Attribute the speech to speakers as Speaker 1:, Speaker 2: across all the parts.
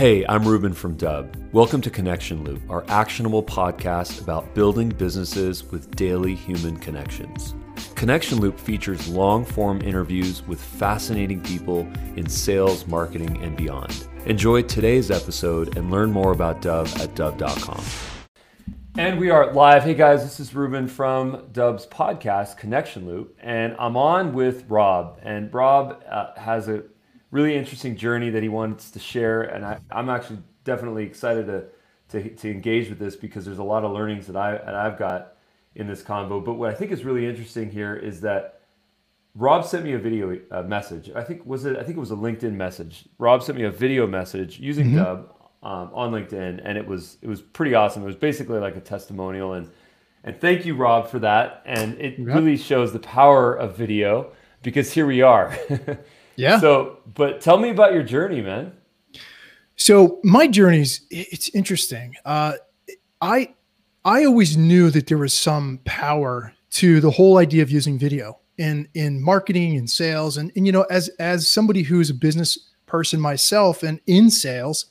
Speaker 1: Hey, I'm Ruben from Dubb. Welcome to Connection Loop, our actionable podcast about building businesses with daily human connections. Connection Loop features long form interviews with fascinating people in sales, marketing, and beyond. Enjoy today's episode and learn more about Dubb at Dubb.com. And we are live. Hey guys, this is Ruben from Dubb's podcast, Connection Loop, and I'm on with Rob. And Rob uh, has a really interesting journey that he wants to share, and I, am actually definitely excited to, to, to engage with this because there's a lot of learnings that I that I've got in this convo. But what I think is really interesting here is that Rob sent me a video uh, message. I think was it I think it was a LinkedIn message. Rob sent me a video message using mm-hmm. Dubb um, on LinkedIn, and it was it was pretty awesome. It was basically like a testimonial, and and thank you, Rob, for that. And it really shows the power of video because here we are.
Speaker 2: Yeah.
Speaker 1: So, but tell me about your journey, man.
Speaker 2: So my journey's it's interesting. Uh, I I always knew that there was some power to the whole idea of using video in in marketing and sales, and and you know, as as somebody who's a business person myself and in sales,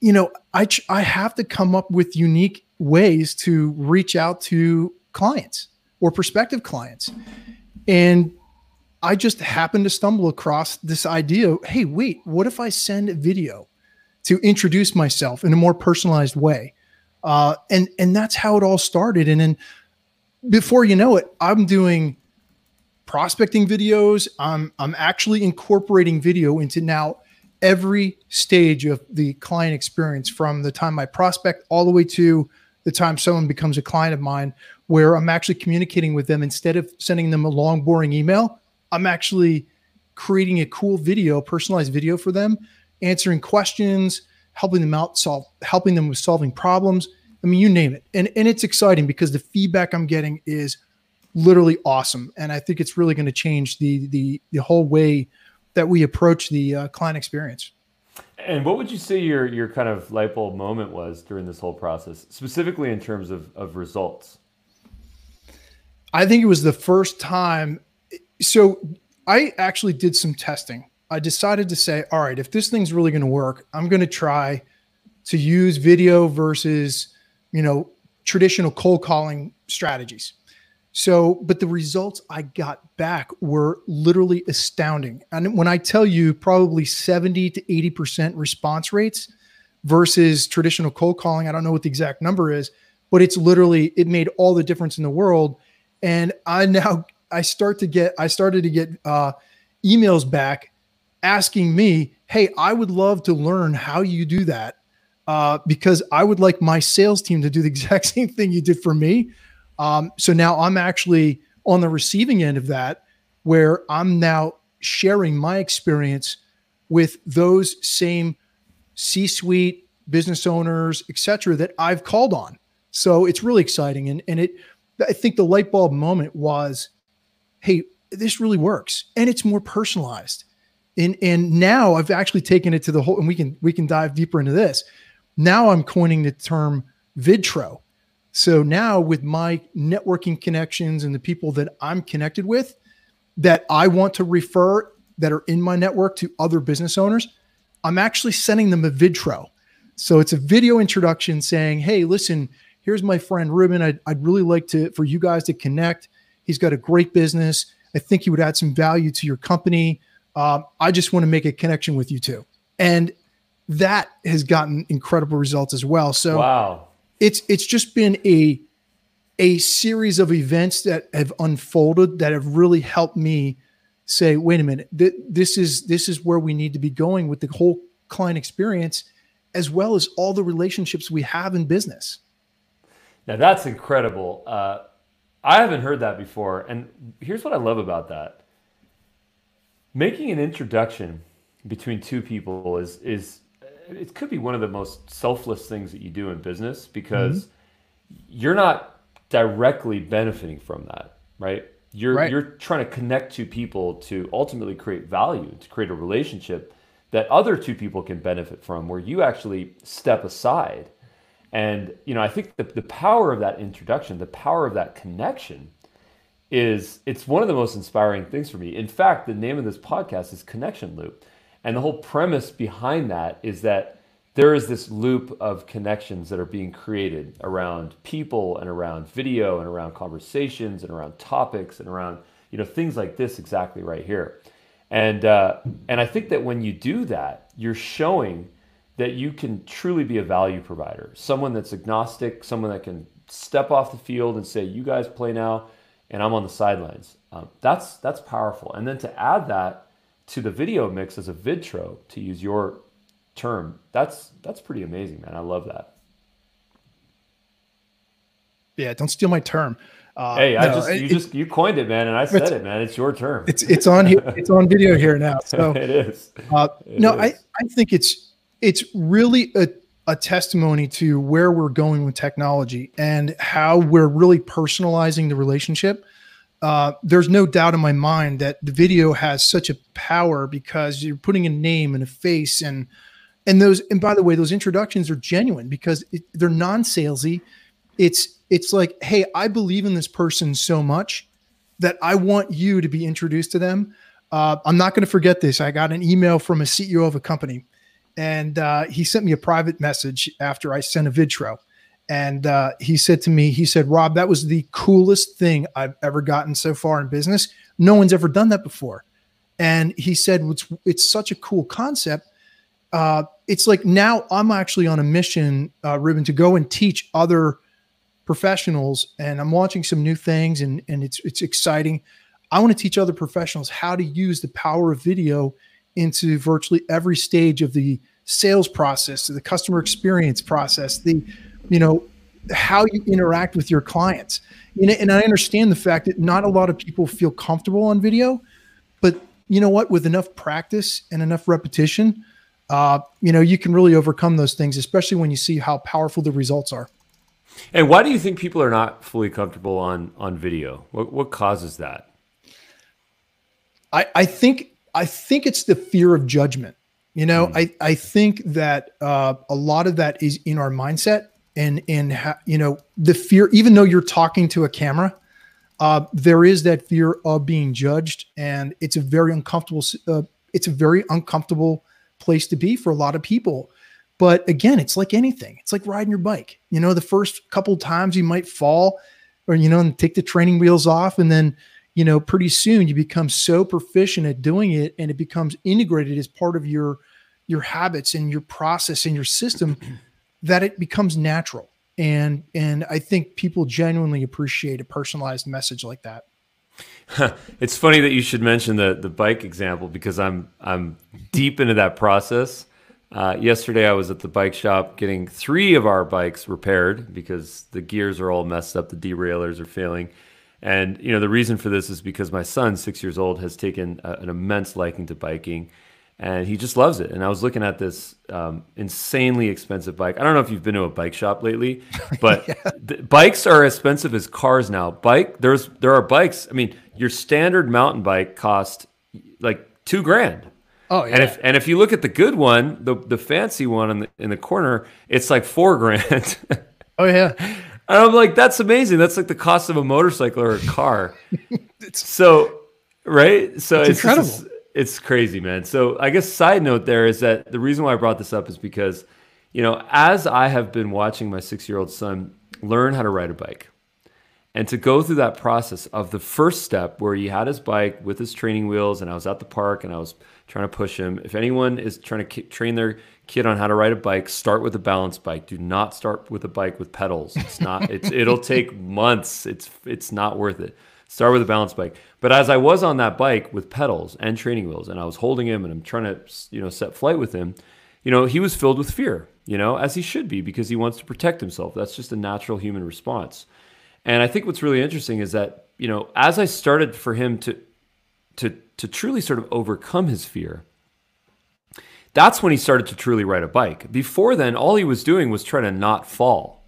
Speaker 2: you know, I I have to come up with unique ways to reach out to clients or prospective clients, and I just happened to stumble across this idea. Hey, wait, what if I send a video to introduce myself in a more personalized way? Uh, and and that's how it all started. And then before you know it, I'm doing prospecting videos. I'm I'm actually incorporating video into now every stage of the client experience from the time I prospect all the way to the time someone becomes a client of mine where I'm actually communicating with them instead of sending them a long boring email I'm actually creating a cool video, personalized video for them, answering questions, helping them out, solve, helping them with solving problems. I mean, you name it. And and it's exciting because the feedback I'm getting is literally awesome, and I think it's really going to change the the the whole way that we approach the uh, client experience.
Speaker 1: And what would you say your your kind of light bulb moment was during this whole process, specifically in terms of of results?
Speaker 2: I think it was the first time so I actually did some testing. I decided to say, all right, if this thing's really going to work, I'm going to try to use video versus, you know, traditional cold calling strategies. So, but the results I got back were literally astounding. And when I tell you probably 70 to 80% response rates versus traditional cold calling, I don't know what the exact number is, but it's literally, it made all the difference in the world. And I now I start to get I started to get uh, emails back asking me, "Hey, I would love to learn how you do that uh, because I would like my sales team to do the exact same thing you did for me." Um, so now I'm actually on the receiving end of that, where I'm now sharing my experience with those same C-suite business owners, et cetera, that I've called on. So it's really exciting, and and it. I think the light bulb moment was hey, this really works and it's more personalized. And and now I've actually taken it to the whole and we can we can dive deeper into this. Now I'm coining the term vidtro. So now with my networking connections and the people that I'm connected with that I want to refer that are in my network to other business owners, I'm actually sending them a vidtro. So it's a video introduction saying, "Hey, listen, here's my friend Ruben. I'd, I'd really like to for you guys to connect. He's got a great business. I think he would add some value to your company. Um, I just want to make a connection with you too. And that has gotten incredible results as well. So
Speaker 1: wow.
Speaker 2: it's it's just been a a series of events that have unfolded that have really helped me say, wait a minute, th- this is this is where we need to be going with the whole client experience, as well as all the relationships we have in business.
Speaker 1: Now that's incredible. Uh, I haven't heard that before. And here's what I love about that. Making an introduction between two people is is it could be one of the most selfless things that you do in business because mm-hmm. you're not directly benefiting from that, right? You're right. you're trying to connect two people to ultimately create value, to create a relationship that other two people can benefit from where you actually step aside and you know, I think the, the power of that introduction, the power of that connection is it's one of the most inspiring things for me. In fact, the name of this podcast is Connection Loop. And the whole premise behind that is that there is this loop of connections that are being created around people and around video and around conversations and around topics and around you know things like this exactly right here and uh, and i think that when you do that you're showing that you can truly be a value provider someone that's agnostic someone that can step off the field and say you guys play now and i'm on the sidelines um, that's that's powerful and then to add that to the video mix as a vidtro to use your term that's that's pretty amazing man i love that
Speaker 2: yeah don't steal my term
Speaker 1: uh, hey, I just you it, just you coined it, man, and I said it, man. It's your term.
Speaker 2: It's it's on here. It's on video here now. So
Speaker 1: it is.
Speaker 2: Uh, it no, is. I I think it's it's really a a testimony to where we're going with technology and how we're really personalizing the relationship. Uh, there's no doubt in my mind that the video has such a power because you're putting a name and a face and and those and by the way those introductions are genuine because it, they're non-salesy it's it's like, hey, I believe in this person so much that I want you to be introduced to them. Uh, I'm not going to forget this. I got an email from a CEO of a company, and uh, he sent me a private message after I sent a vidtro. And uh, he said to me, he said, Rob, that was the coolest thing I've ever gotten so far in business. No one's ever done that before. And he said, it's, it's such a cool concept. Uh, it's like now I'm actually on a mission, uh, Ruben, to go and teach other professionals and I'm watching some new things and, and it's it's exciting. I want to teach other professionals how to use the power of video into virtually every stage of the sales process, the customer experience process, the you know how you interact with your clients. And, I understand the fact that not a lot of people feel comfortable on video, but you know what? With enough practice and enough repetition, uh, you know you can really overcome those things, especially when you see how powerful the results are.
Speaker 1: And why do you think people are not fully comfortable on on video? What what causes that?
Speaker 2: I I think I think it's the fear of judgment. You know, mm. I I think that uh, a lot of that is in our mindset and in ha- you know the fear. Even though you're talking to a camera, uh, there is that fear of being judged, and it's a very uncomfortable. Uh, it's a very uncomfortable place to be for a lot of people. But again, it's like anything. It's like riding your bike. You know, the first couple times you might fall or, you know, and take the training wheels off. And then, you know, pretty soon you become so proficient at doing it and it becomes integrated as part of your your habits and your process and your system that it becomes natural. And and I think people genuinely appreciate a personalized message like that.
Speaker 1: it's funny that you should mention the the bike example because I'm I'm deep into that process uh, yesterday, I was at the bike shop getting three of our bikes repaired because the gears are all messed up, the derailleurs are failing. And you know the reason for this is because my son, six years old, has taken a, an immense liking to biking, and he just loves it. And I was looking at this um, insanely expensive bike. I don't know if you've been to a bike shop lately, but yeah. bikes are as expensive as cars now. Bike there's there are bikes. I mean, your standard mountain bike cost like two grand
Speaker 2: Oh yeah.
Speaker 1: And if and if you look at the good one, the the fancy one in the in the corner, it's like four grand.
Speaker 2: oh yeah.
Speaker 1: And I'm like, that's amazing. That's like the cost of a motorcycle or a car. so right? So it's, it's incredible. Just, it's crazy, man. So I guess side note there is that the reason why I brought this up is because, you know, as I have been watching my six year old son learn how to ride a bike, and to go through that process of the first step where he had his bike with his training wheels and I was at the park and I was trying to push him. If anyone is trying to train their kid on how to ride a bike, start with a balance bike. Do not start with a bike with pedals. It's not. it's it'll take months. It's it's not worth it. Start with a balance bike. But as I was on that bike with pedals and training wheels, and I was holding him and I'm trying to you know set flight with him, you know he was filled with fear. You know as he should be because he wants to protect himself. That's just a natural human response. And I think what's really interesting is that you know as I started for him to to to truly sort of overcome his fear, that's when he started to truly ride a bike. Before then, all he was doing was trying to not fall.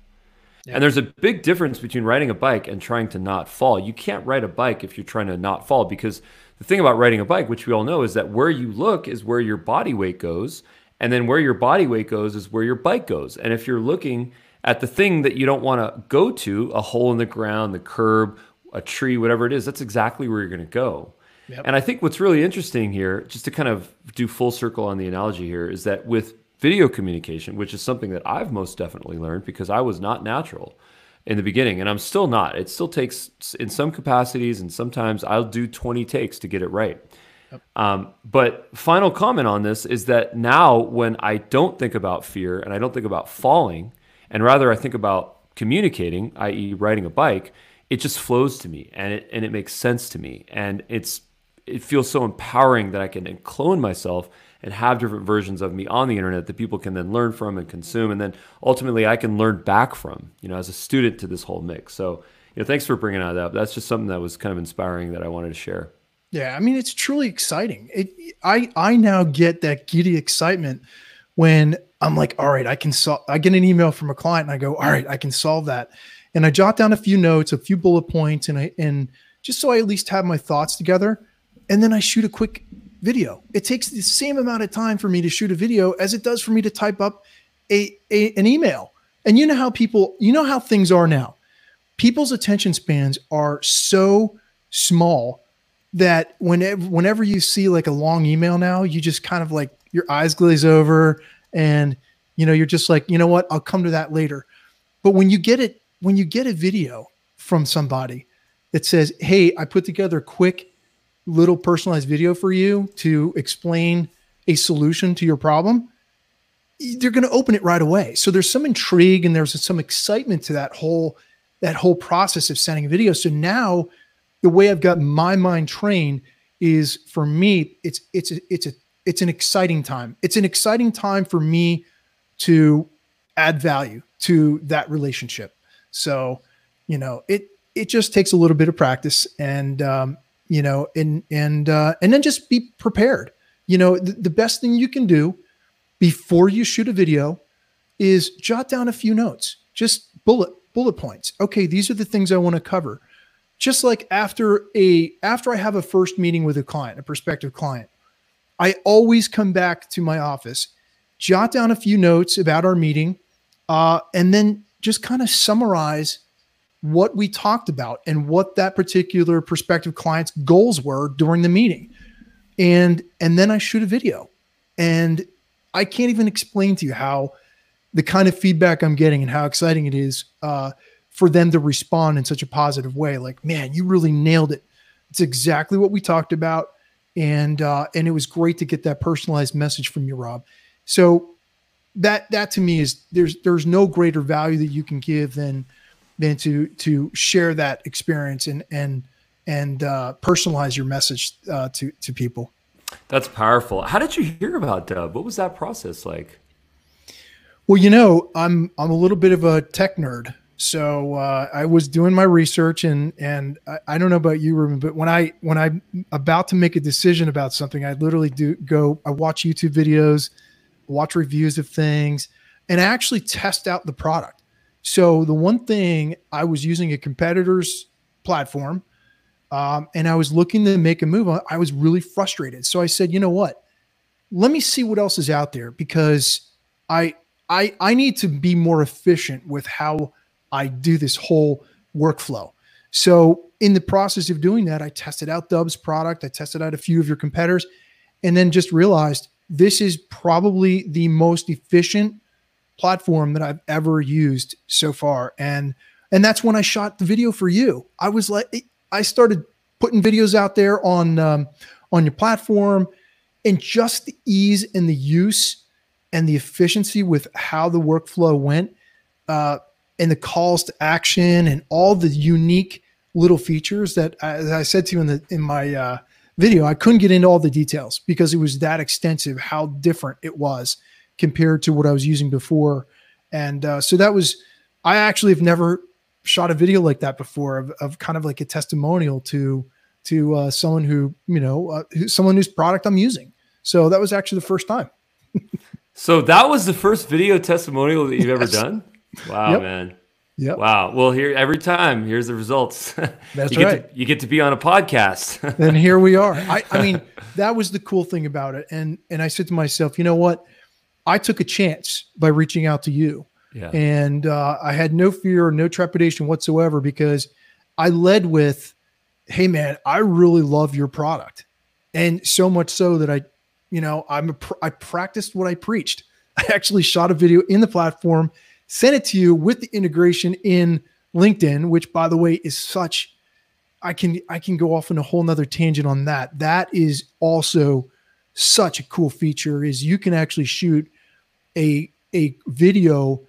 Speaker 1: Yeah. And there's a big difference between riding a bike and trying to not fall. You can't ride a bike if you're trying to not fall because the thing about riding a bike, which we all know, is that where you look is where your body weight goes. And then where your body weight goes is where your bike goes. And if you're looking at the thing that you don't want to go to, a hole in the ground, the curb, a tree, whatever it is, that's exactly where you're going to go. Yep. And I think what's really interesting here, just to kind of do full circle on the analogy here, is that with video communication, which is something that I've most definitely learned because I was not natural in the beginning and I'm still not. It still takes in some capacities and sometimes I'll do 20 takes to get it right. Yep. Um, but final comment on this is that now when I don't think about fear and I don't think about falling, and rather I think about communicating, i.e., riding a bike, it just flows to me and it and it makes sense to me and it's it feels so empowering that I can clone myself and have different versions of me on the internet that people can then learn from and consume and then ultimately I can learn back from you know as a student to this whole mix. So you know thanks for bringing that up. That's just something that was kind of inspiring that I wanted to share.
Speaker 2: Yeah I mean it's truly exciting. It I I now get that giddy excitement when I'm like all right I can solve I get an email from a client and I go all right I can solve that. And I jot down a few notes a few bullet points and I and just so I at least have my thoughts together and then I shoot a quick video. It takes the same amount of time for me to shoot a video as it does for me to type up a, a an email. And you know how people, you know how things are now. People's attention spans are so small that whenever whenever you see like a long email now, you just kind of like your eyes glaze over and you know you're just like, you know what, I'll come to that later. But when you get it when you get a video from somebody that says, "Hey, I put together a quick little personalized video for you to explain a solution to your problem, they're going to open it right away. So there's some intrigue and there's some excitement to that whole that whole process of sending a video. So now the way I've got my mind trained is for me it's it's a, it's a it's an exciting time. It's an exciting time for me to add value to that relationship. So, you know, it it just takes a little bit of practice and um, you know, and and uh, and then just be prepared. You know, the, the best thing you can do before you shoot a video is jot down a few notes, just bullet bullet points. Okay, these are the things I want to cover. Just like after a after I have a first meeting with a client, a prospective client, I always come back to my office, jot down a few notes about our meeting, uh, and then just kind of summarize what we talked about and what that particular prospective client's goals were during the meeting. And and then I shoot a video. And I can't even explain to you how the kind of feedback I'm getting and how exciting it is uh, for them to respond in such a positive way. Like, man, you really nailed it. It's exactly what we talked about, and uh, and it was great to get that personalized message from you, Rob. So that that to me is there's there's no greater value that you can give than than to to share that experience and and and uh, personalize your message uh, to to people.
Speaker 1: That's powerful. How did you hear about Dubb? What was that process like?
Speaker 2: Well, you know, I'm I'm a little bit of a tech nerd, so uh, I was doing my research, and and I, I, don't know about you, Ruben, but when I when I'm about to make a decision about something, I literally do go. I watch YouTube videos, watch reviews of things, and I actually test out the product. So the one thing I was using a competitor's platform, um, and I was looking to make a move. I was really frustrated. So I said, you know what? Let me see what else is out there because I I I need to be more efficient with how I do this whole workflow. So in the process of doing that, I tested out Dubb's product. I tested out a few of your competitors, and then just realized this is probably the most efficient platform that I've ever used so far. And and that's when I shot the video for you. I was like, I started putting videos out there on um, on your platform, and just the ease and the use and the efficiency with how the workflow went, uh, and the calls to action and all the unique little features that, as I said to you in the in my uh, video, I couldn't get into all the details because it was that extensive. How different it was compared to what I was using before. And uh, so that was, I actually have never shot a video like that before of, of kind of like a testimonial to to uh, someone who you know uh, who, someone whose product I'm using. So that was actually the first time.
Speaker 1: so that was the first video testimonial that you've ever yes. done. Wow, yep. man.
Speaker 2: Yeah.
Speaker 1: Wow. Well, here every time, here's the results.
Speaker 2: That's
Speaker 1: you
Speaker 2: right.
Speaker 1: To, you get to be on a podcast.
Speaker 2: and here we are. I, I mean, that was the cool thing about it. And and I said to myself, you know what? I took a chance by reaching out to you. Yeah. And uh, I had no fear, or no trepidation whatsoever because I led with, "Hey, man, I really love your product," and so much so that I, you know, I'm a pr- I practiced what I preached. I actually shot a video in the platform, sent it to you with the integration in LinkedIn, which by the way is such I can I can go off on a whole nother tangent on that. That is also such a cool feature is you can actually shoot a a video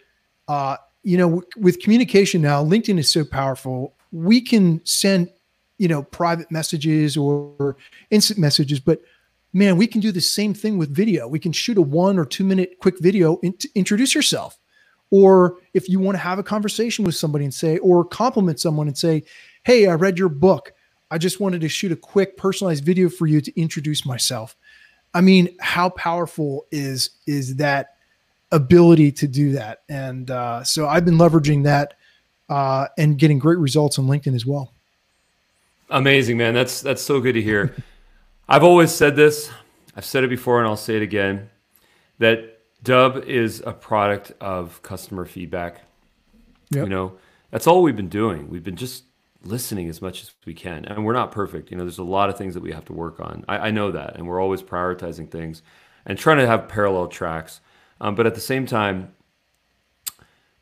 Speaker 2: uh you know with communication now linkedin is so powerful. We can send you know private messages or, instant messages but man we can do the same thing with video. We can shoot a one or two minute quick video in, to introduce yourself. Or if you want to have a conversation with somebody and say or compliment someone and say hey i read your book. I just wanted to shoot a quick personalized video for you to introduce myself i mean how powerful is is that ability to do that and uh, so i've been leveraging that uh, and getting great results on linkedin as well
Speaker 1: Amazing, man. That's that's so good to hear. I've always said this. I've said it before, and I'll say it again. That Dubb is a product of customer feedback.
Speaker 2: Yep.
Speaker 1: You know, that's all we've been doing. We've been just listening as much as we can, and we're not perfect. You know, there's a lot of things that we have to work on. I, I know that, and we're always prioritizing things and trying to have parallel tracks. Um, but at the same time,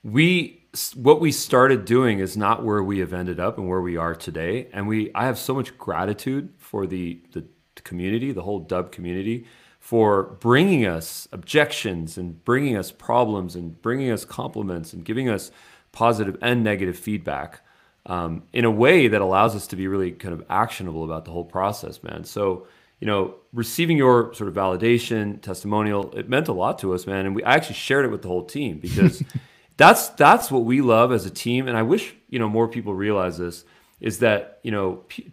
Speaker 1: we what we started doing is not where we have ended up and where we are today. And we, I have so much gratitude for the the community, the whole Dubb community, for bringing us objections and bringing us problems and bringing us compliments and giving us positive and negative feedback um, in a way that allows us to be really kind of actionable about the whole process, man. So you know, receiving your sort of validation, testimonial, it meant a lot to us, man. And we I actually shared it with the whole team because that's that's what we love as a team and i wish you know more people realize this is that you know pe-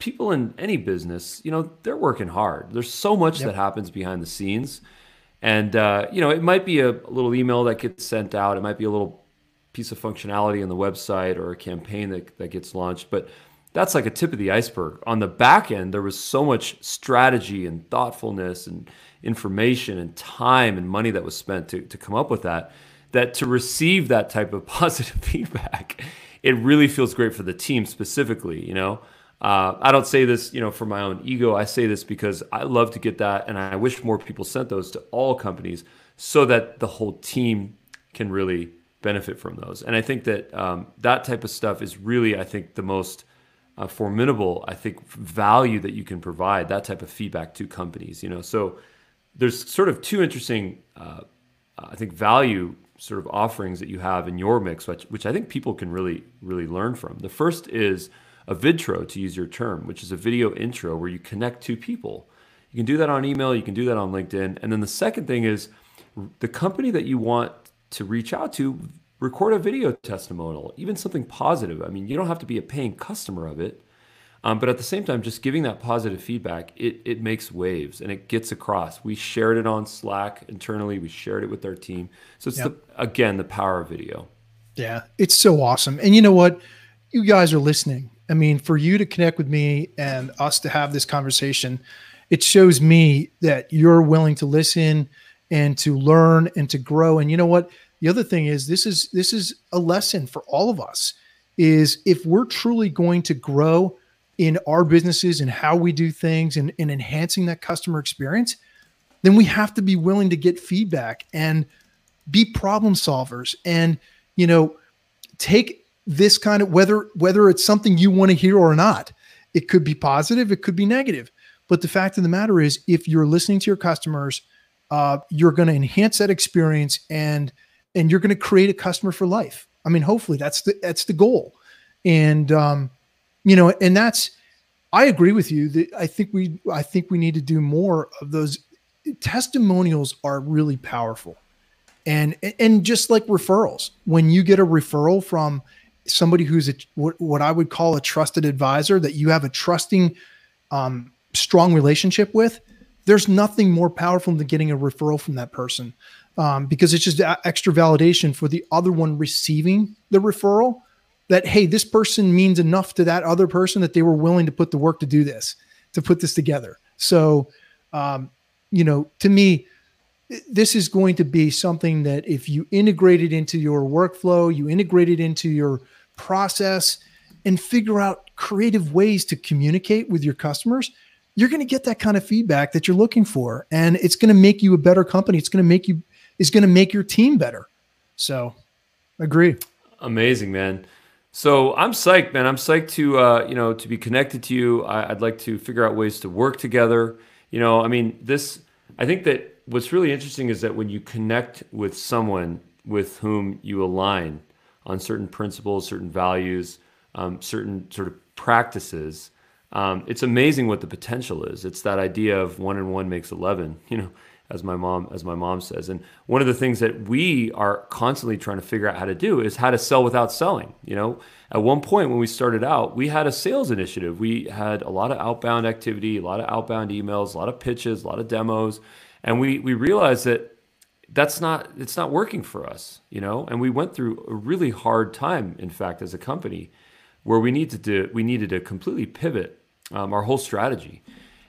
Speaker 1: people in any business you know they're working hard there's so much yep. that happens behind the scenes and uh, you know it might be a, a little email that gets sent out it might be a little piece of functionality on the website or a campaign that, that gets launched but that's like a tip of the iceberg on the back end there was so much strategy and thoughtfulness and information and time and money that was spent to, to come up with that that to receive that type of positive feedback, it really feels great for the team specifically. You know, uh, I don't say this, you know, for my own ego. I say this because I love to get that, and I wish more people sent those to all companies so that the whole team can really benefit from those. And I think that um, that type of stuff is really, I think, the most uh, formidable, I think, value that you can provide. That type of feedback to companies. You know, so there's sort of two interesting, uh, I think, value sort of offerings that you have in your mix, which, which I think people can really, really learn from. The first is a vidtro, to use your term, which is a video intro where you connect two people. You can do that on email, you can do that on LinkedIn. And then the second thing is the company that you want to reach out to, record a video testimonial, even something positive. I mean, you don't have to be a paying customer of it, um, but at the same time, just giving that positive feedback, it, it makes waves and it gets across. We shared it on Slack internally. We shared it with our team. So it's yep. the, again, the power of video.
Speaker 2: Yeah, it's so awesome. And you know what? You guys are listening. I mean, for you to connect with me and us to have this conversation, it shows me that you're willing to listen and to learn and to grow. And you know what? The other thing is this is this is a lesson for all of us is if we're truly going to grow in our businesses and how we do things and, and enhancing that customer experience, then we have to be willing to get feedback and be problem solvers and you know take this kind of whether whether it's something you want to hear or not it could be positive it could be negative. But the fact of the matter is if you're listening to your customers uh, you're going to enhance that experience and and you're going to create a customer for life. I mean hopefully that's the that's the goal. And um, you know, and that's I agree with you that I think we I think we need to do more of those. Testimonials are really powerful. And and just like referrals, when you get a referral from somebody who's a, what, I would call a trusted advisor that you have a trusting um, strong relationship with, there's nothing more powerful than getting a referral from that person um, because it's just extra validation for the other one receiving the referral that hey this person means enough to that other person that they were willing to put the work to do this to put this together. So um, you know to me this is going to be something that if you integrate it into your workflow you integrate it into your process and figure out creative ways to communicate with your customers you're going to get that kind of feedback that you're looking for. And it's going to make you a better company. It's going to make you is going to make your team better. So, agree.
Speaker 1: Amazing, man. So I'm psyched, man. I'm psyched to uh, you know to be connected to you. I, would like to figure out ways to work together. You know, I mean, this. I think that what's really interesting is that when you connect with someone with whom you align on certain principles, certain values, um, certain sort of practices, um, it's amazing what the potential is. It's that idea of one and one makes eleven. You know, as my mom as my mom says. And one of the things that we are constantly trying to figure out how to do is how to sell without selling. You know, at one point when we started out, we had a sales initiative. We had a lot of outbound activity, a lot of outbound emails, a lot of pitches, a lot of demos, and we we realized that that's not it's not working for us, you know. And we went through a really hard time, in fact, as a company, where we needed to we needed to completely pivot um, our whole strategy.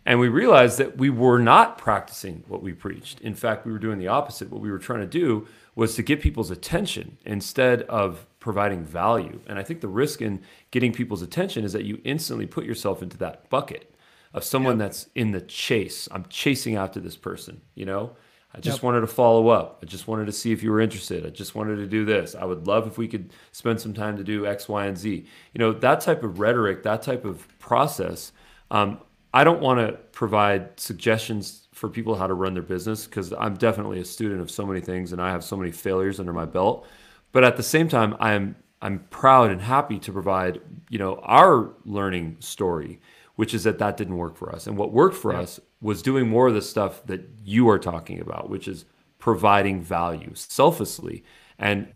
Speaker 1: And we realized that we were not practicing what we preached. In fact, we were doing the opposite. What we were trying to do was to get people's attention instead of providing value. And I think the risk in getting people's attention is that you instantly put yourself into that bucket of someone yep. that's in the chase. I'm chasing after this person, you know? I just yep. wanted to follow up. I just wanted to see if you were interested. I just wanted to do this. I would love if we could spend some time to do X, Y, and Z. You know, that type of rhetoric, that type of process, um, I don't want to provide suggestions for people how to run their business because I'm definitely a student of so many things and I have so many failures under my belt. But at the same time, I'm I'm proud and happy to provide you know our learning story, which is that that didn't work for us. And what worked for yeah. us was doing more of the stuff that you are talking about, which is providing value selflessly and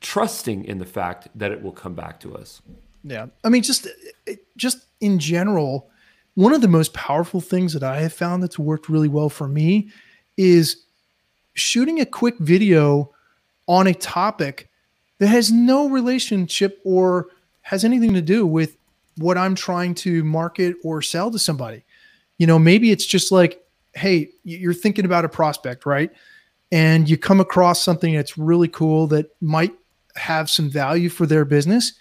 Speaker 1: trusting in the fact that it will come back to us.
Speaker 2: Yeah, I mean, just just in general one of the most powerful things that I have found that's worked really well for me is shooting a quick video on a topic that has no relationship or has anything to do with what I'm trying to market or sell to somebody. You know, maybe it's just like, hey, you're thinking about a prospect, right? And you come across something that's really cool that might have some value for their business.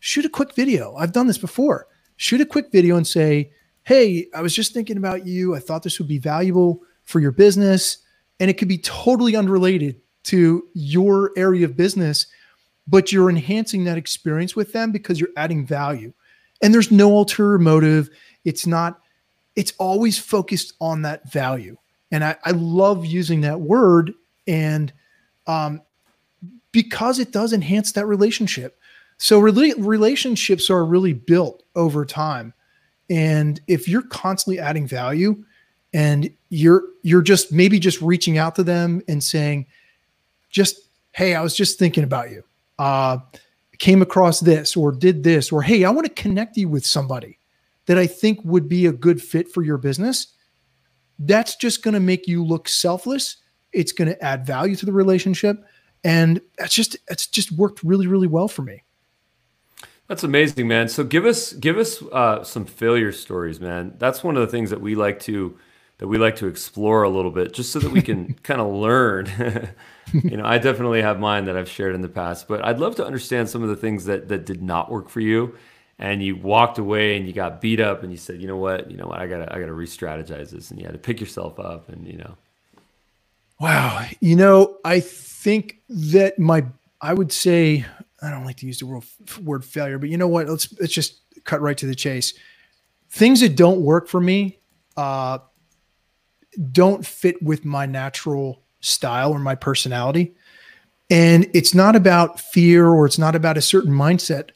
Speaker 2: Shoot a quick video. I've done this before. Shoot a quick video and say, hey, I was just thinking about you. I thought this would be valuable for your business. And it could be totally unrelated to your area of business, but you're enhancing that experience with them because you're adding value. And there's no ulterior motive. It's not, it's always focused on that value. And I, I love using that word. And um, because it does enhance that relationship. So re- relationships are really built over time. And if you're constantly adding value and you're you're just maybe just reaching out to them and saying, just, hey, I was just thinking about you. Uh, came across this or did this, or hey, I want to connect you with somebody that I think would be a good fit for your business. That's just going to make you look selfless. It's going to add value to the relationship. And that's just, it's just worked really, really well for me.
Speaker 1: That's amazing, man. So give us give us uh, some failure stories, man. That's one of the things that we like to that we like to explore a little bit, just so that we can kind of learn. you know, I definitely have mine that I've shared in the past, but I'd love to understand some of the things that that did not work for you, and you walked away and you got beat up, and you said, you know what, you know what, I gotta I gotta re-strategize this, and you had to pick yourself up, and you know.
Speaker 2: Wow, you know, I think that my I would say I don't like to use the word, word failure, but you know what? Let's let's just cut right to the chase. Things that don't work for me uh, don't fit with my natural style or my personality. And it's not about fear or it's not about a certain mindset.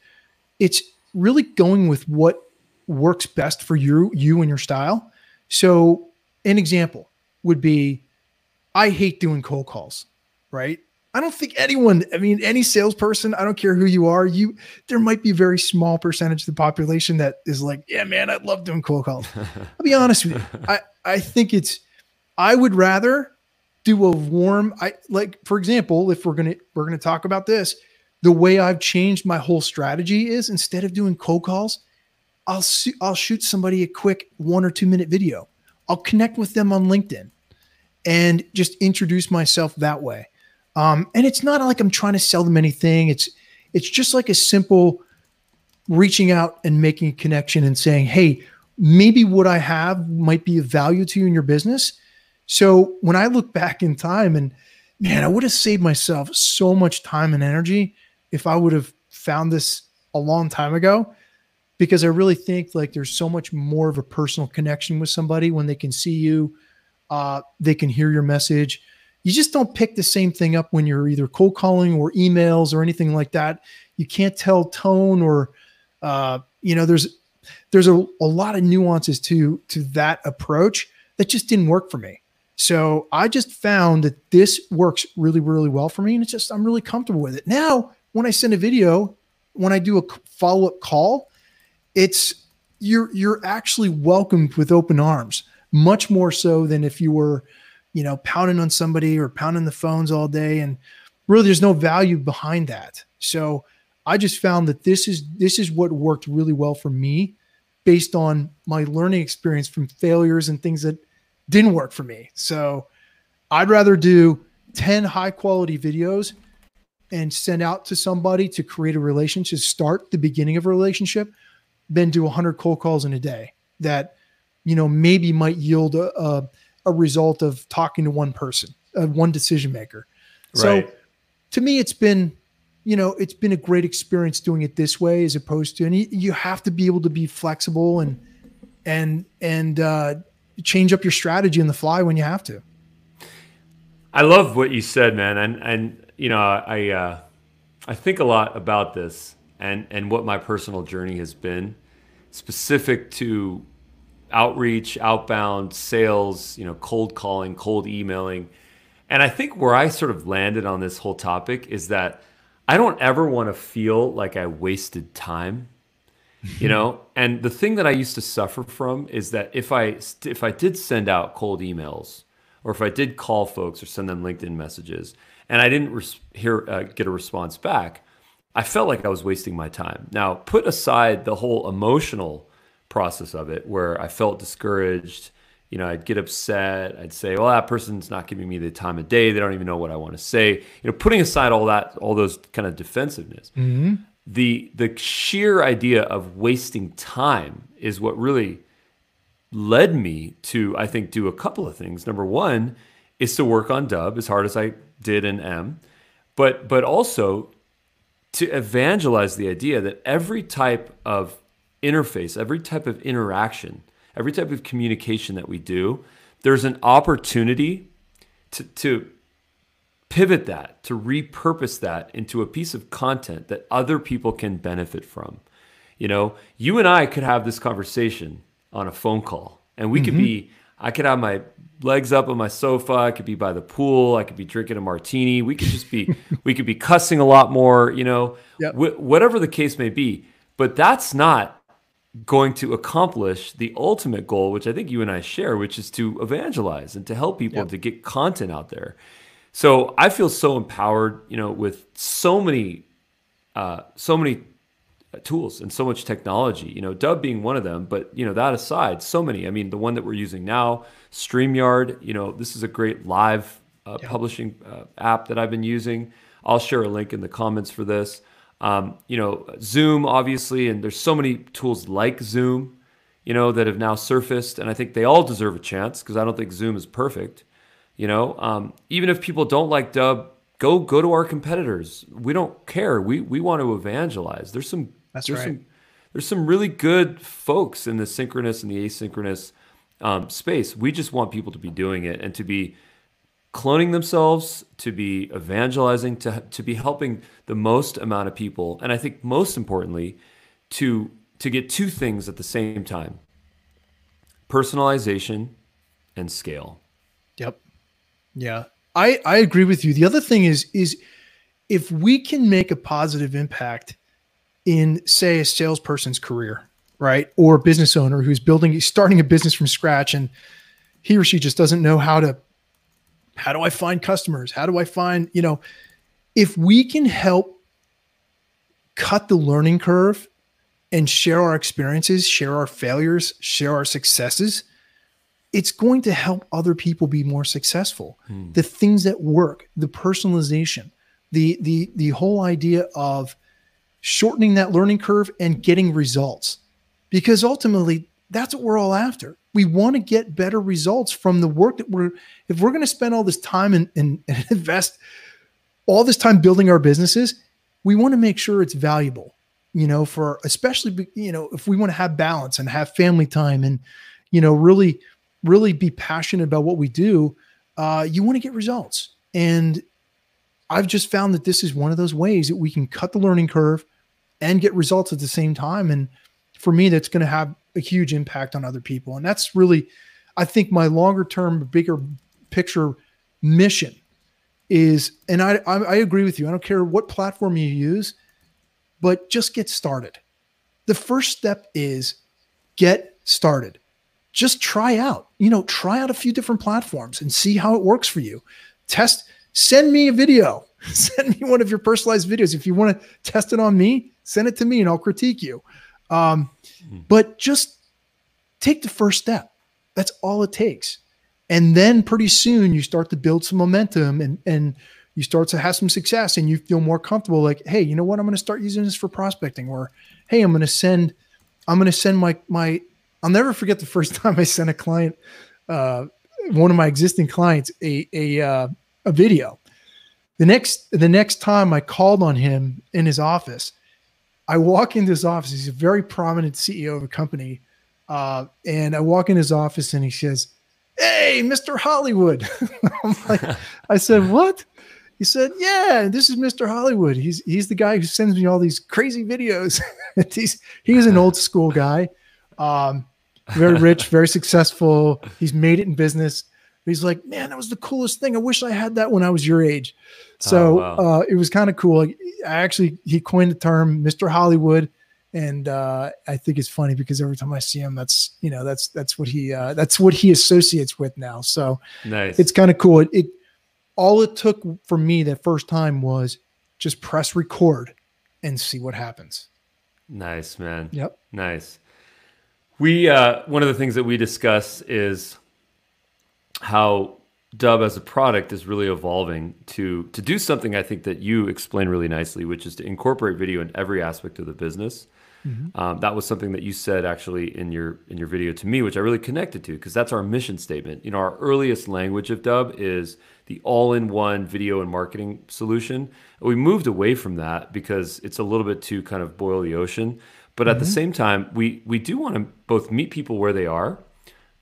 Speaker 2: It's really going with what works best for you, you and your style. So, an example would be I hate doing cold calls, right? I don't think anyone, I mean, any salesperson, I don't care who you are, you there might be a very small percentage of the population that is like, yeah, man, I love doing cold calls. I'll be honest with you. I, I think it's I would rather do a warm, I like, for example, if we're gonna we're gonna talk about this, the way I've changed my whole strategy is instead of doing cold calls, I'll I'll shoot somebody a quick one or two minute video. I'll connect with them on LinkedIn and just introduce myself that way. Um, and it's not like I'm trying to sell them anything. It's it's just like a simple reaching out and making a connection and saying, hey, maybe what I have might be of value to you in your business. So when I look back in time and man, I would have saved myself so much time and energy if I would have found this a long time ago. Because I really think like there's so much more of a personal connection with somebody when they can see you, uh, they can hear your message. You just don't pick the same thing up when you're either cold calling or emails or anything like that. You can't tell tone or, uh, you know, there's there's a, a lot of nuances to to that approach that just didn't work for me. So I just found that this works really, really well for me. And it's just, I'm really comfortable with it. Now, when I send a video, when I do a follow up call, it's, you're, you're actually welcomed with open arms, much more so than if you were, you know, pounding on somebody or pounding the phones all day. And really, there's no value behind that. So I just found that this is, this is what worked really well for me based on my learning experience from failures and things that didn't work for me. So I'd rather do 10 high quality videos and send out to somebody to create a relationship, start the beginning of a relationship, than do 100 cold calls in a day that, you know, maybe might yield a, a, a result of talking to one person, uh, one decision maker. So right. to me, it's been, you know, it's been a great experience doing it this way as opposed to, and you, you have to be able to be flexible and, and, and, uh, change up your strategy in the fly when you have to.
Speaker 1: I love what you said, man, and and you know I uh, I think a lot about this and and what my personal journey has been, specific to outreach, outbound sales, you know, cold calling, cold emailing, and I think where I sort of landed on this whole topic is that I don't ever want to feel like I wasted time you know? And the thing that i used to suffer from is that if i if i did send out cold emails or if i did call folks or send them linkedin messages and i didn't res- hear uh, get a response back i felt like i was wasting my time. Now put aside the whole emotional process of it where i felt discouraged. You know i'd get upset. I'd say well that person's not giving me the time of day. They don't even know what i want to say. You know putting aside all that all those kind of defensiveness mm-hmm. the the sheer idea of wasting time is what really led me to I think do a couple of things. Number one is to work on Dubb as hard as I did in M, but but also to evangelize the idea that every type of interface, every type of interaction, every type of communication that we do, there's an opportunity to, to pivot that, to repurpose that into a piece of content that other people can benefit from. You know, you and I could have this conversation on a phone call, and we mm-hmm. could be, I could have my legs up on my sofa, I could be by the pool, I could be drinking a martini, we could just be, we could be cussing a lot more, you know, yep. wh- whatever the case may be. But that's not going to accomplish the ultimate goal, which I think you and I share, which is to evangelize and to help people yep. to get content out there. So I feel so empowered, you know, with so many, uh, so many tools and so much technology. You know, Dubb being one of them, but you know that aside, so many. I mean, the one that we're using now, Streamyard. You know, this is a great live uh, yeah. publishing uh, app that I've been using. I'll share a link in the comments for this. Um, you know, Zoom, obviously, and there's so many tools like Zoom, you know, that have now surfaced, and I think they all deserve a chance because I don't think Zoom is perfect. You know, um, even if people don't like Dubb, go go to our competitors. We don't care. We we want to evangelize. There's some
Speaker 2: That's
Speaker 1: there's
Speaker 2: right.
Speaker 1: some there's some really good folks in the synchronous and the asynchronous um, space. We just want people to be doing it and to be cloning themselves, to be evangelizing, to to be helping the most amount of people, and I think most importantly, to to get two things at the same time: personalization and scale.
Speaker 2: Yep. Yeah. I I agree with you. The other thing is is if we can make a positive impact in say a salesperson's career, right? Or a business owner who's building starting a business from scratch and he or she just doesn't know how to how do I find customers? How do I find, you know, if we can help cut the learning curve and share our experiences, share our failures, share our successes, it's going to help other people be more successful. Hmm. The things that work, the personalization, the the the whole idea of shortening that learning curve and getting results. Because ultimately, that's what we're all after. We want to get better results from the work that we're, if we're going to spend all this time and, and, and invest all this time building our businesses, we want to make sure it's valuable, you know, for especially, you know, if we want to have balance and have family time and, you know, really, really be passionate about what we do, uh, you want to get results. And I've just found that this is one of those ways that we can cut the learning curve and get results at the same time. And for me, that's going to have a huge impact on other people. And that's really, I think, my longer term, bigger picture mission is, and I, I, I agree with you. I don't care what platform you use, but just get started. The first step is get started. Just try out, you know, try out a few different platforms and see how it works for you. Test, send me a video, send me one of your personalized videos. If you want to test it on me, send it to me and I'll critique you. Um, mm. But just take the first step. That's all it takes. And then pretty soon you start to build some momentum and, and you start to have some success and you feel more comfortable like, hey, you know what? I'm going to start using this for prospecting or, hey, I'm going to send, I'm going to send my, my, I'll never forget the first time I sent a client, uh, one of my existing clients, a, a, uh, a video. The next, the next time I called on him in his office, I walk into his office. He's a very prominent CEO of a company. Uh, and I walk in his office and he says, Hey, Mr. Hollywood. like, I said, What? He said, Yeah, this is Mr. Hollywood. He's he's the guy who sends me all these crazy videos. he's he's an old school guy. Um, very rich, very successful. He's made it in business. He's like, man, that was the coolest thing. I wish I had that when I was your age. So oh, wow. uh, it was kind of cool. I actually, he coined the term Mr. Hollywood. And uh, I think it's funny because every time I see him, that's you know that's that's what he uh, that's what he associates with now. So nice. it's kind of cool. It, it all it took for me that first time was just press record and see what happens.
Speaker 1: Nice, man.
Speaker 2: Yep.
Speaker 1: Nice. We uh, one of the things that we discuss is how Dubb as a product is really evolving to to do something I think that you explained really nicely, which is to incorporate video in every aspect of the business. Mm-hmm. Um, that was something that you said actually in your in your video to me, which I really connected to because that's our mission statement. You know, our earliest language of Dubb is the all-in-one video and marketing solution. We moved away from that because it's a little bit too kind of boil the ocean. But at mm-hmm. the same time, we we do want to both meet people where they are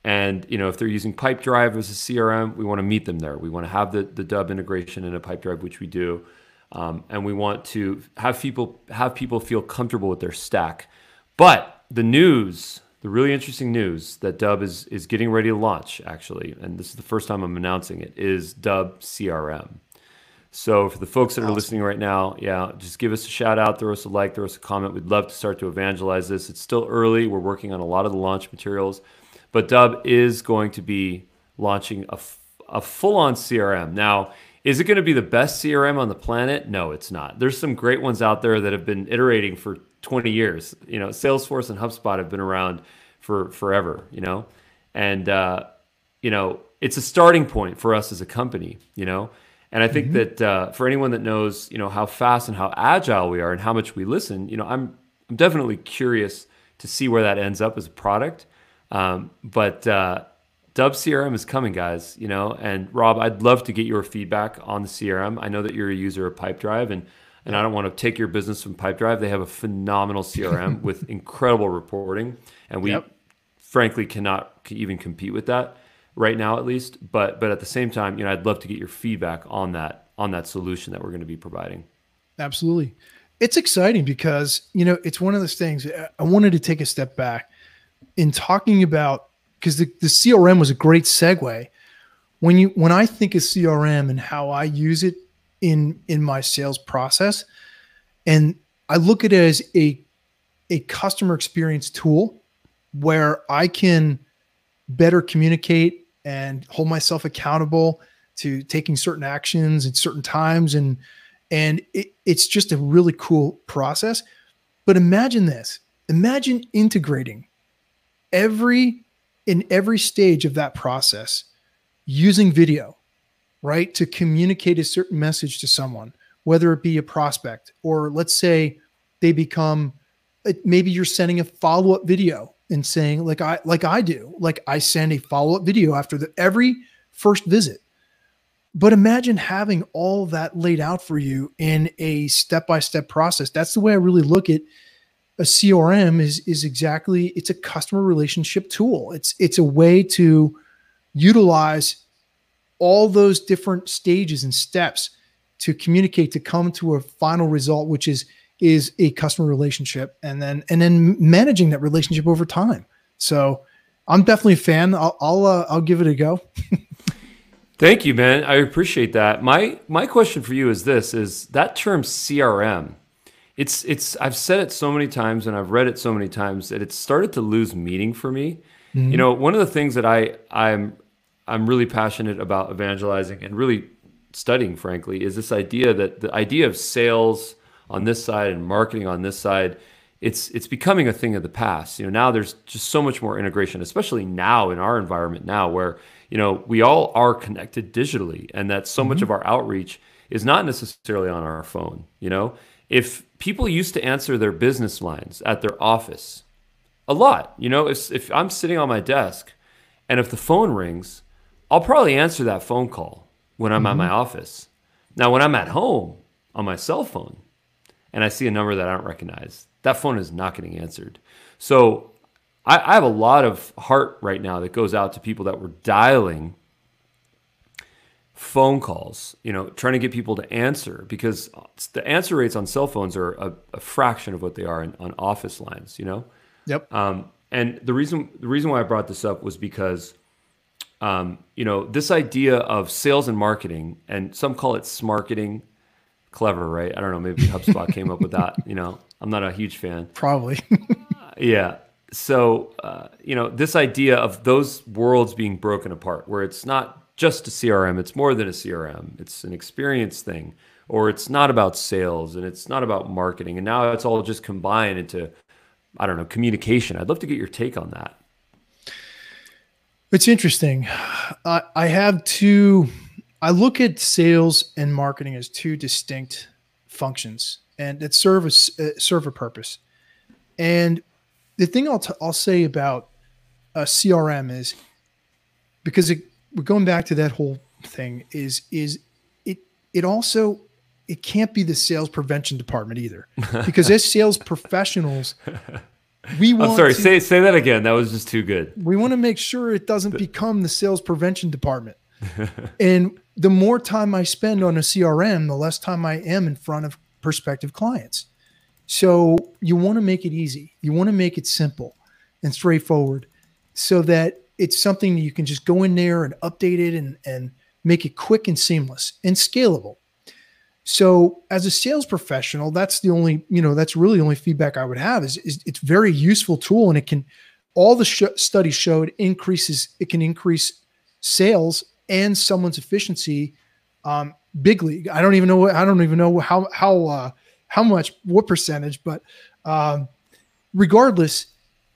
Speaker 1: and you know, if they're using Pipedrive as a CRM, we want to meet them there. We want to have the, the Dubb integration in a Pipedrive, which we do, um, and we want to have people have people feel comfortable with their stack. But the news, the really interesting news that Dubb is is getting ready to launch, actually, and this is the first time I'm announcing it, is Dubb CRM. So for the folks that are awesome. listening right now, yeah, just give us a shout out, throw us a like, throw us a comment. We'd love to start to evangelize this. It's still early. We're working on a lot of the launch materials. But Dubb is going to be launching a, a full on CRM. Now, is it going to be the best CRM on the planet? No, it's not. There's some great ones out there that have been iterating for 20 years. You know, Salesforce and HubSpot have been around for forever, you know? And, uh, you know, it's a starting point for us as a company, you know? And I think mm-hmm. that uh, for anyone that knows, you know, how fast and how agile we are and how much we listen, you know, I'm, I'm definitely curious to see where that ends up as a product. Um, but uh, Dubb CRM is coming, guys. You know, and Rob, I'd love to get your feedback on the CRM. I know that you're a user of Pipedrive, and and I don't want to take your business from Pipedrive. They have a phenomenal CRM with incredible reporting, and we yep. frankly cannot even compete with that right now, at least. But but at the same time, you know, I'd love to get your feedback on that on that solution that we're going to be providing.
Speaker 2: Absolutely. It's exciting because, you know, it's one of those things I wanted to take a step back in talking about because the, the CRM was a great segue. When you when I think of CRM and how I use it in in my sales process, and I look at it as a a customer experience tool where I can better communicate and hold myself accountable to taking certain actions at certain times. And and it, it's just a really cool process. But imagine this. Imagine integrating every in every stage of that process using video right to communicate a certain message to someone whether it be a prospect or let's say they become uh, maybe you're sending a follow-up video and saying like I like I do, like I send a follow-up video after the every first visit. But imagine having all that laid out for you in a step-by-step process. That's the way I really look at a CRM is is exactly it's a customer relationship tool. It's it's a way to utilize all those different stages and steps to communicate to come to a final result which is is a customer relationship and then and then managing that relationship over time. So i'm definitely a fan. I'll i'll, uh, I'll give it a go.
Speaker 1: Thank you man. I appreciate that. My my question for you is this is that term crm it's it's i've said it so many times and i've read it so many times that it's started to lose meaning for me mm-hmm. you know one of the things that i i'm I'm really passionate about evangelizing and really studying, frankly, is this idea that the idea of sales on this side and marketing on this side, it's it's becoming a thing of the past. You know, now there's just so much more integration, especially now in our environment now where, you know, we all are connected digitally and that so mm-hmm. much of our outreach is not necessarily on our phone, you know? If people used to answer their business lines at their office a lot, you know, if, if I'm sitting on my desk and if the phone rings, I'll probably answer that phone call when I'm mm-hmm. at my office. Now, when I'm at home on my cell phone and I see a number that I don't recognize, that phone is not getting answered. So I, I have a lot of heart right now that goes out to people that were dialing phone calls, you know, trying to get people to answer because the answer rates on cell phones are a, a fraction of what they are in, on office lines, you know?
Speaker 2: Yep.
Speaker 1: Um, and the reason the reason why I brought this up was because um, you know, this idea of sales and marketing, and some call it smarketing. Clever, right? I don't know. Maybe HubSpot came up with that. You know, I'm not a huge fan.
Speaker 2: Probably.
Speaker 1: uh, yeah. So, uh, you know, this idea of those worlds being broken apart, where it's not just a CRM, it's more than a CRM, it's an experience thing, or it's not about sales and it's not about marketing. And now it's all just combined into, I don't know, communication. I'd love to get your take on that.
Speaker 2: It's interesting. I, I have two. I look at sales and marketing as two distinct functions, and that serve a, uh, serve a purpose. And the thing I'll t- I'll say about a CRM is because it, we're going back to that whole thing is is it it also it can't be the sales prevention department either because as sales professionals
Speaker 1: we want I'm sorry, to, say say that again. That was just too good.
Speaker 2: We want to make sure it doesn't become the sales prevention department. and the more time I spend on a CRM, the less time I am in front of prospective clients. So you want to make it easy. You want to make it simple and straightforward so that it's something you can just go in there and update it and, and make it quick and seamless and scalable. So as a sales professional, that's the only, you know, that's really the only feedback I would have is, is it's very useful tool and it can, all the sh- studies showed increases, it can increase sales and someone's efficiency um, bigly. I don't even know I don't even know how, how, uh, how much, what percentage, but um, regardless,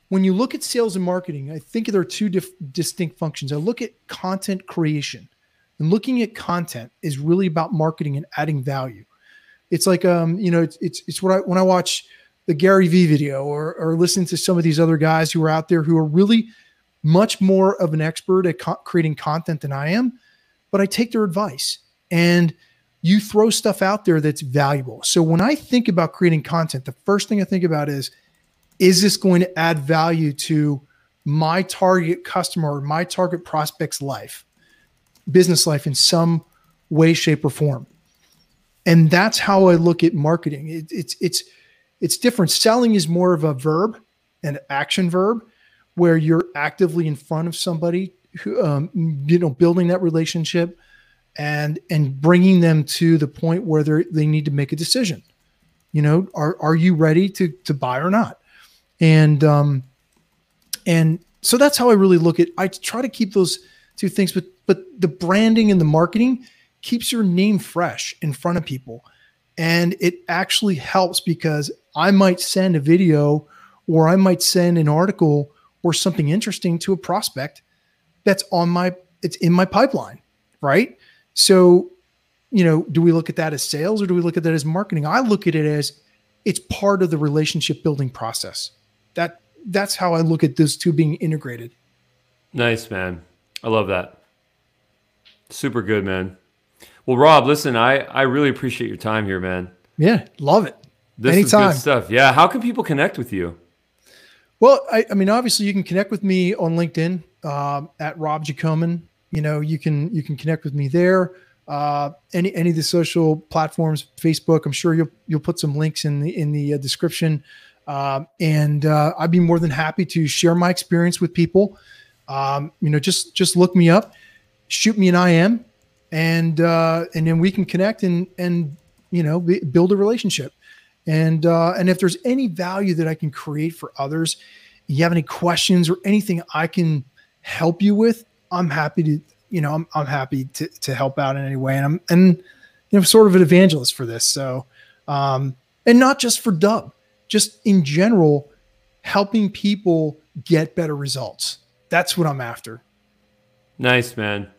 Speaker 2: when you look at sales and marketing, I think there are two dif- distinct functions. I look at content creation and looking at content is really about marketing and adding value. It's like um, you know, it's it's, it's what I when I watch the Gary Vee video or or listen to some of these other guys who are out there who are really much more of an expert at co- creating content than I am, but I take their advice and you throw stuff out there that's valuable. So when I think about creating content, the first thing I think about is is this going to add value to my target customer or my target prospect's life? business life in some way, shape, or form. And that's how I look at marketing. It, it's it's it's different. Selling is more of a verb, an action verb, where you're actively in front of somebody who um, you know building that relationship and and bringing them to the point where they they need to make a decision. You know, are are you ready to to buy or not? And um and so that's how I really look at. I try to keep those two things, but but the branding and the marketing keeps your name fresh in front of people. And it actually helps because I might send a video or I might send an article or something interesting to a prospect that's on my it's in my pipeline, right? So, you know, do we look at that as sales or do we look at that as marketing? I look at it as it's part of the relationship building process. That that's how I look at those two being integrated.
Speaker 1: Nice, man. I love that. Super good, man. Well, Rob, listen, I, I really appreciate your time here, man.
Speaker 2: Yeah, love it.
Speaker 1: This Anytime. is good stuff. Yeah. How can people connect with you?
Speaker 2: Well, I, I mean, obviously, you can connect with me on LinkedIn um, at Rob Jackomen. You know, you can you can connect with me there. Uh, any any of the social platforms, Facebook. I'm sure you'll you'll put some links in the in the uh, description. Um, and uh, I'd be more than happy to share my experience with people. Um, you know, just just look me up, shoot me an IM, and uh, and then we can connect and and you know build a relationship. And uh, and if there's any value that I can create for others, you have any questions or anything I can help you with, I'm happy to you know I'm I'm happy to to help out in any way. And I'm and you know sort of an evangelist for this. So um, and not just for Dubb just in general, helping people get better results. That's what I'm after.
Speaker 1: Nice, man.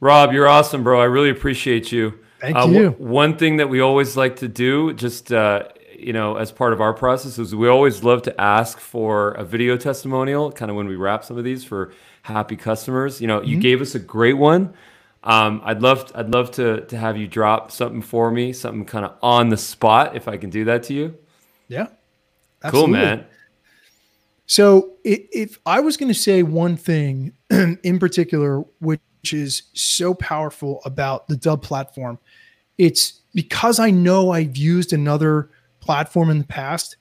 Speaker 1: Rob, you're awesome, bro. I really appreciate you.
Speaker 2: Thank uh, you.
Speaker 1: W- one thing that we always like to do, just uh, you know, as part of our process, is we always love to ask for a video testimonial, kind of when we wrap some of these for happy customers. You know, mm-hmm. you gave us a great one. Um, I'd love, I'd love to to have you drop something for me, something kind of on the spot, if I can do that to you.
Speaker 2: Yeah.
Speaker 1: Absolutely. Cool, man.
Speaker 2: So if I was going to say one thing in particular, which is so powerful about the Dubb platform, it's because I know I've used another platform in the past.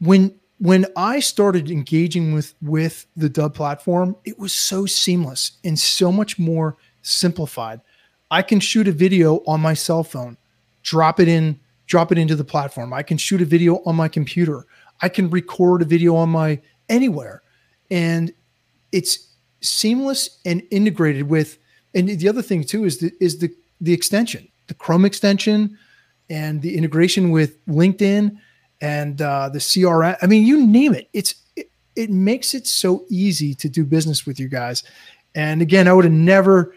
Speaker 2: When when I started engaging with with the Dubb platform, it was so seamless and so much more simplified. I can shoot a video on my cell phone, drop it in drop it into the platform. I can shoot a video on my computer. I can record a video on my anywhere. And it's seamless and integrated with and the other thing too is the is the the extension, the Chrome extension and the integration with LinkedIn and uh, the CRM. I mean, you name it. It's it, it makes it so easy to do business with you guys. And again, I would have never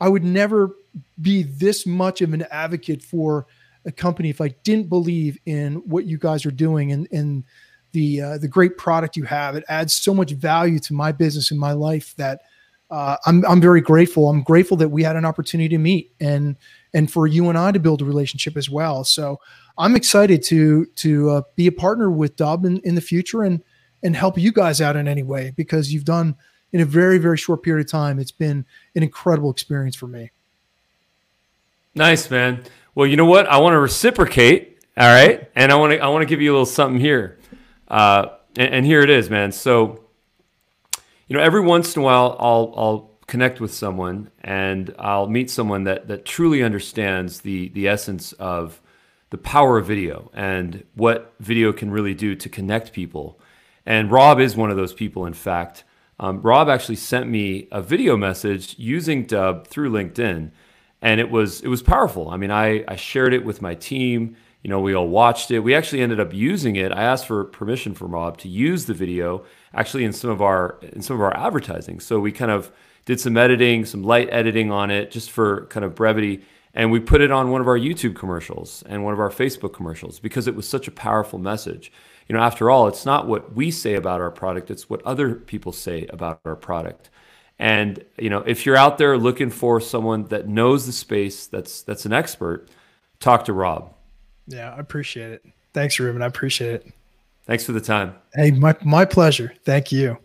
Speaker 2: I would never be this much of an advocate for a company if I didn't believe in what you guys are doing and and the uh, the great product you have. It adds so much value to my business and my life that uh, I'm I'm very grateful. I'm grateful that we had an opportunity to meet and and for you and I to build a relationship as well. So I'm excited to to uh, be a partner with Dubb in, in the future and and help you guys out in any way because you've done in a very very short period of time. It's been an incredible experience for me.
Speaker 1: Nice man. Well, you know what? I want to reciprocate. All right, and I want to I want to give you a little something here, uh, and, and, here it is, man. So, you know, every once in a while, I'll I'll connect with someone, and I'll meet someone that that truly understands the the essence of the power of video and what video can really do to connect people. And Rob is one of those people. In fact, um, Rob actually sent me a video message using Dubb through LinkedIn and it was it was powerful. I mean, I I shared it with my team. You know, we all watched it. We actually ended up using it. I asked for permission from Rob to use the video actually in some of our in some of our advertising. So we kind of did some editing, some light editing on it, just for kind of brevity. And we put it on one of our YouTube commercials and one of our Facebook commercials because it was such a powerful message. You know, after all, it's not what we say about our product, it's what other people say about our product. And you know, if you're out there looking for someone that knows the space, that's that's an expert, talk to Rob.
Speaker 2: Yeah, I appreciate it. Thanks, Ruben. I appreciate it.
Speaker 1: Thanks for the time.
Speaker 2: Hey, my my pleasure. Thank you.